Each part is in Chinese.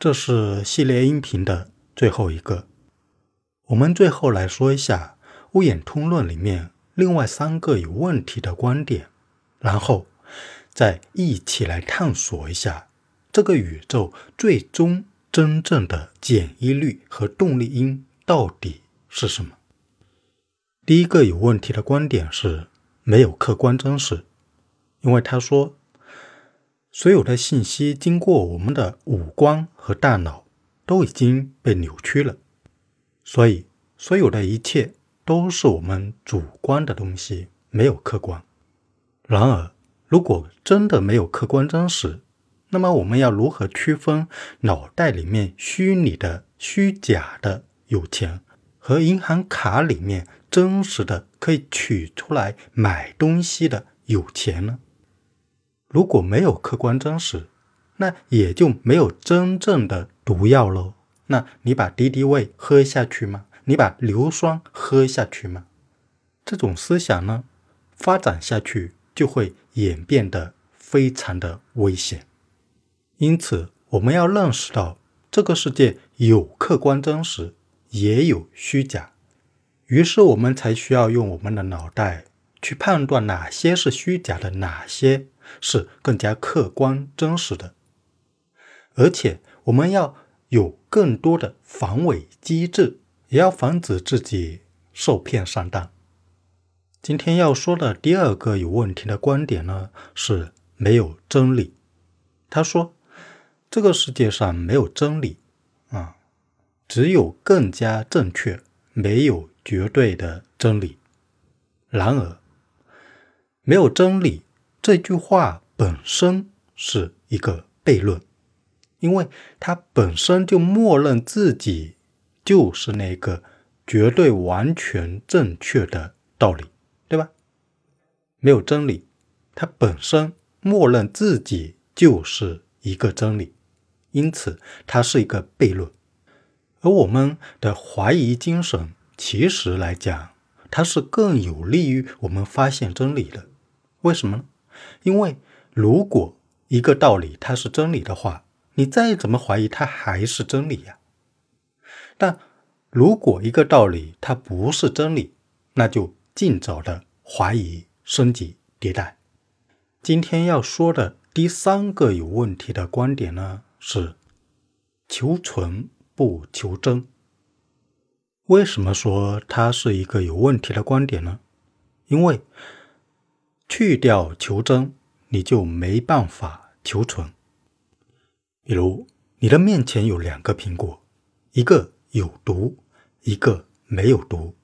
这是系列音频的最后一个。我们最后来说一下《乌眼通论》里面另外三个有问题的观点，然后再一起来探索一下这个宇宙最终真正的简易律和动力因到底是什么。第一个有问题的观点是没有客观真实，因为他说。所有的信息经过我们的五官和大脑都已经被扭曲了，所以所有的一切都是我们主观的东西，没有客观。然而，如果真的没有客观真实，那么我们要如何区分脑袋里面虚拟的、虚假的有钱和银行卡里面真实的可以取出来买东西的有钱呢？如果没有客观真实，那也就没有真正的毒药喽。那你把敌敌畏喝下去吗？你把硫酸喝下去吗？这种思想呢，发展下去就会演变得非常的危险。因此，我们要认识到这个世界有客观真实，也有虚假。于是，我们才需要用我们的脑袋去判断哪些是虚假的，哪些。是更加客观真实的，而且我们要有更多的防伪机制，也要防止自己受骗上当。今天要说的第二个有问题的观点呢，是没有真理。他说，这个世界上没有真理啊，只有更加正确，没有绝对的真理。然而，没有真理。这句话本身是一个悖论，因为它本身就默认自己就是那个绝对完全正确的道理，对吧？没有真理，它本身默认自己就是一个真理，因此它是一个悖论。而我们的怀疑精神，其实来讲，它是更有利于我们发现真理的。为什么呢？因为如果一个道理它是真理的话，你再怎么怀疑它还是真理呀。但如果一个道理它不是真理，那就尽早的怀疑、升级、迭代。今天要说的第三个有问题的观点呢，是求存不求真。为什么说它是一个有问题的观点呢？因为。去掉求真，你就没办法求存。比如，你的面前有两个苹果，一个有毒，一个没有毒，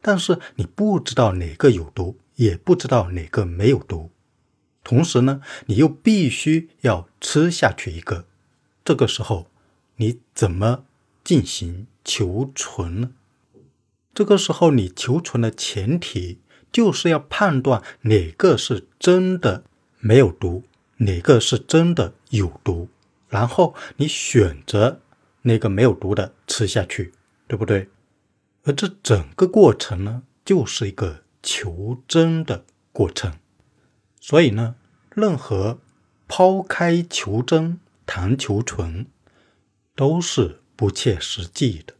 但是你不知道哪个有毒，也不知道哪个没有毒。同时呢，你又必须要吃下去一个。这个时候，你怎么进行求存呢？这个时候，你求存的前提。就是要判断哪个是真的没有毒，哪个是真的有毒，然后你选择那个没有毒的吃下去，对不对？而这整个过程呢，就是一个求真的过程。所以呢，任何抛开求真谈求纯，都是不切实际的。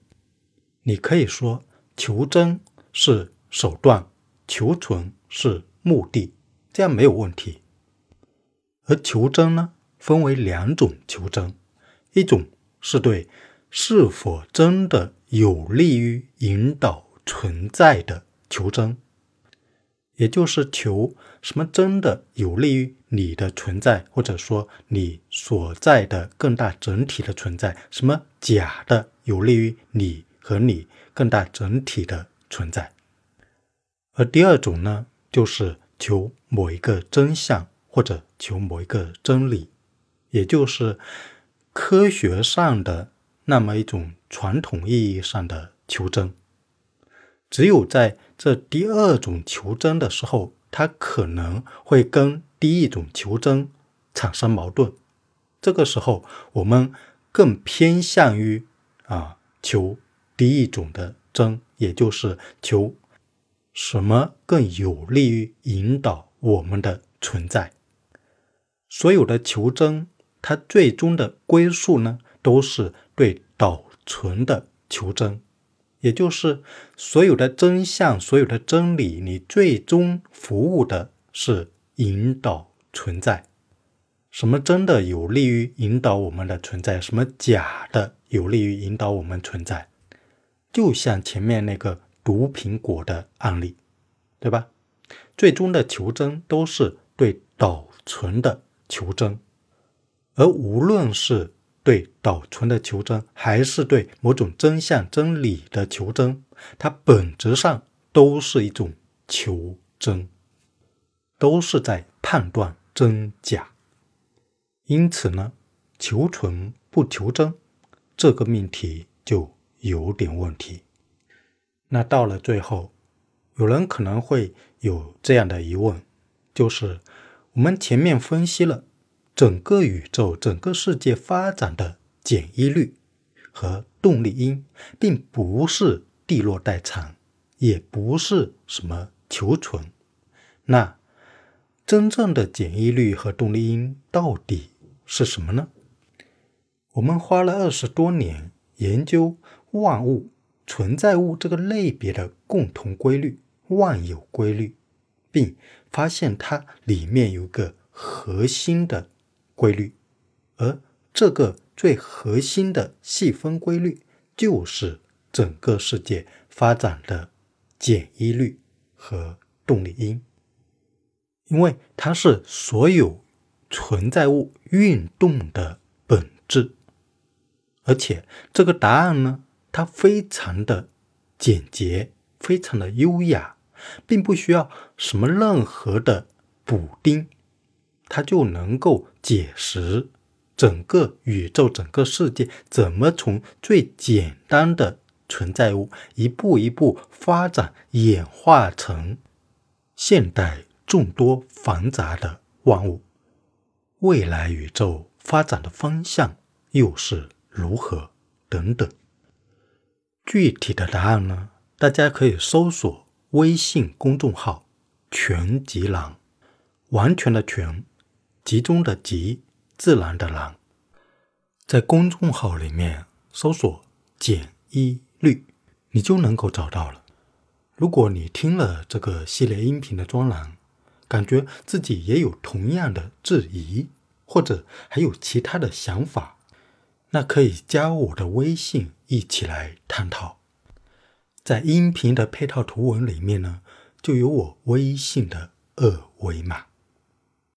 你可以说求真是手段。求存是目的，这样没有问题。而求真呢，分为两种求真，一种是对是否真的有利于引导存在的求真，也就是求什么真的有利于你的存在，或者说你所在的更大整体的存在；什么假的有利于你和你更大整体的存在。而第二种呢，就是求某一个真相或者求某一个真理，也就是科学上的那么一种传统意义上的求真。只有在这第二种求真的时候，它可能会跟第一种求真产生矛盾。这个时候，我们更偏向于啊求第一种的真，也就是求。什么更有利于引导我们的存在？所有的求真，它最终的归宿呢，都是对导存的求真，也就是所有的真相、所有的真理，你最终服务的是引导存在。什么真的有利于引导我们的存在？什么假的有利于引导我们存在？就像前面那个毒苹果的案例，对吧？最终的求真都是对导存的求真，而无论是对导存的求真，还是对某种真相真理的求真，它本质上都是一种求真，都是在判断真假。因此呢，求存不求真这个命题就有点问题。那到了最后，有人可能会有这样的疑问，就是我们前面分析了整个宇宙、整个世界发展的简易律和动力因，并不是地落代偿，也不是什么求存。那真正的简易律和动力因到底？是什么呢？我们花了二十多年研究万物存在物这个类别的共同规律——万有规律，并发现它里面有个核心的规律，而这个最核心的细分规律就是整个世界发展的简易律和动力因，因为它是所有。存在物运动的本质，而且这个答案呢，它非常的简洁，非常的优雅，并不需要什么任何的补丁，它就能够解释整个宇宙、整个世界怎么从最简单的存在物一步一步发展演化成现代众多繁杂的万物。未来宇宙发展的方向又是如何？等等，具体的答案呢？大家可以搜索微信公众号“全集狼”，完全的全，集中的集，自然的然。在公众号里面搜索“简一律”，你就能够找到了。如果你听了这个系列音频的专栏，感觉自己也有同样的质疑。或者还有其他的想法，那可以加我的微信一起来探讨。在音频的配套图文里面呢，就有我微信的二维码。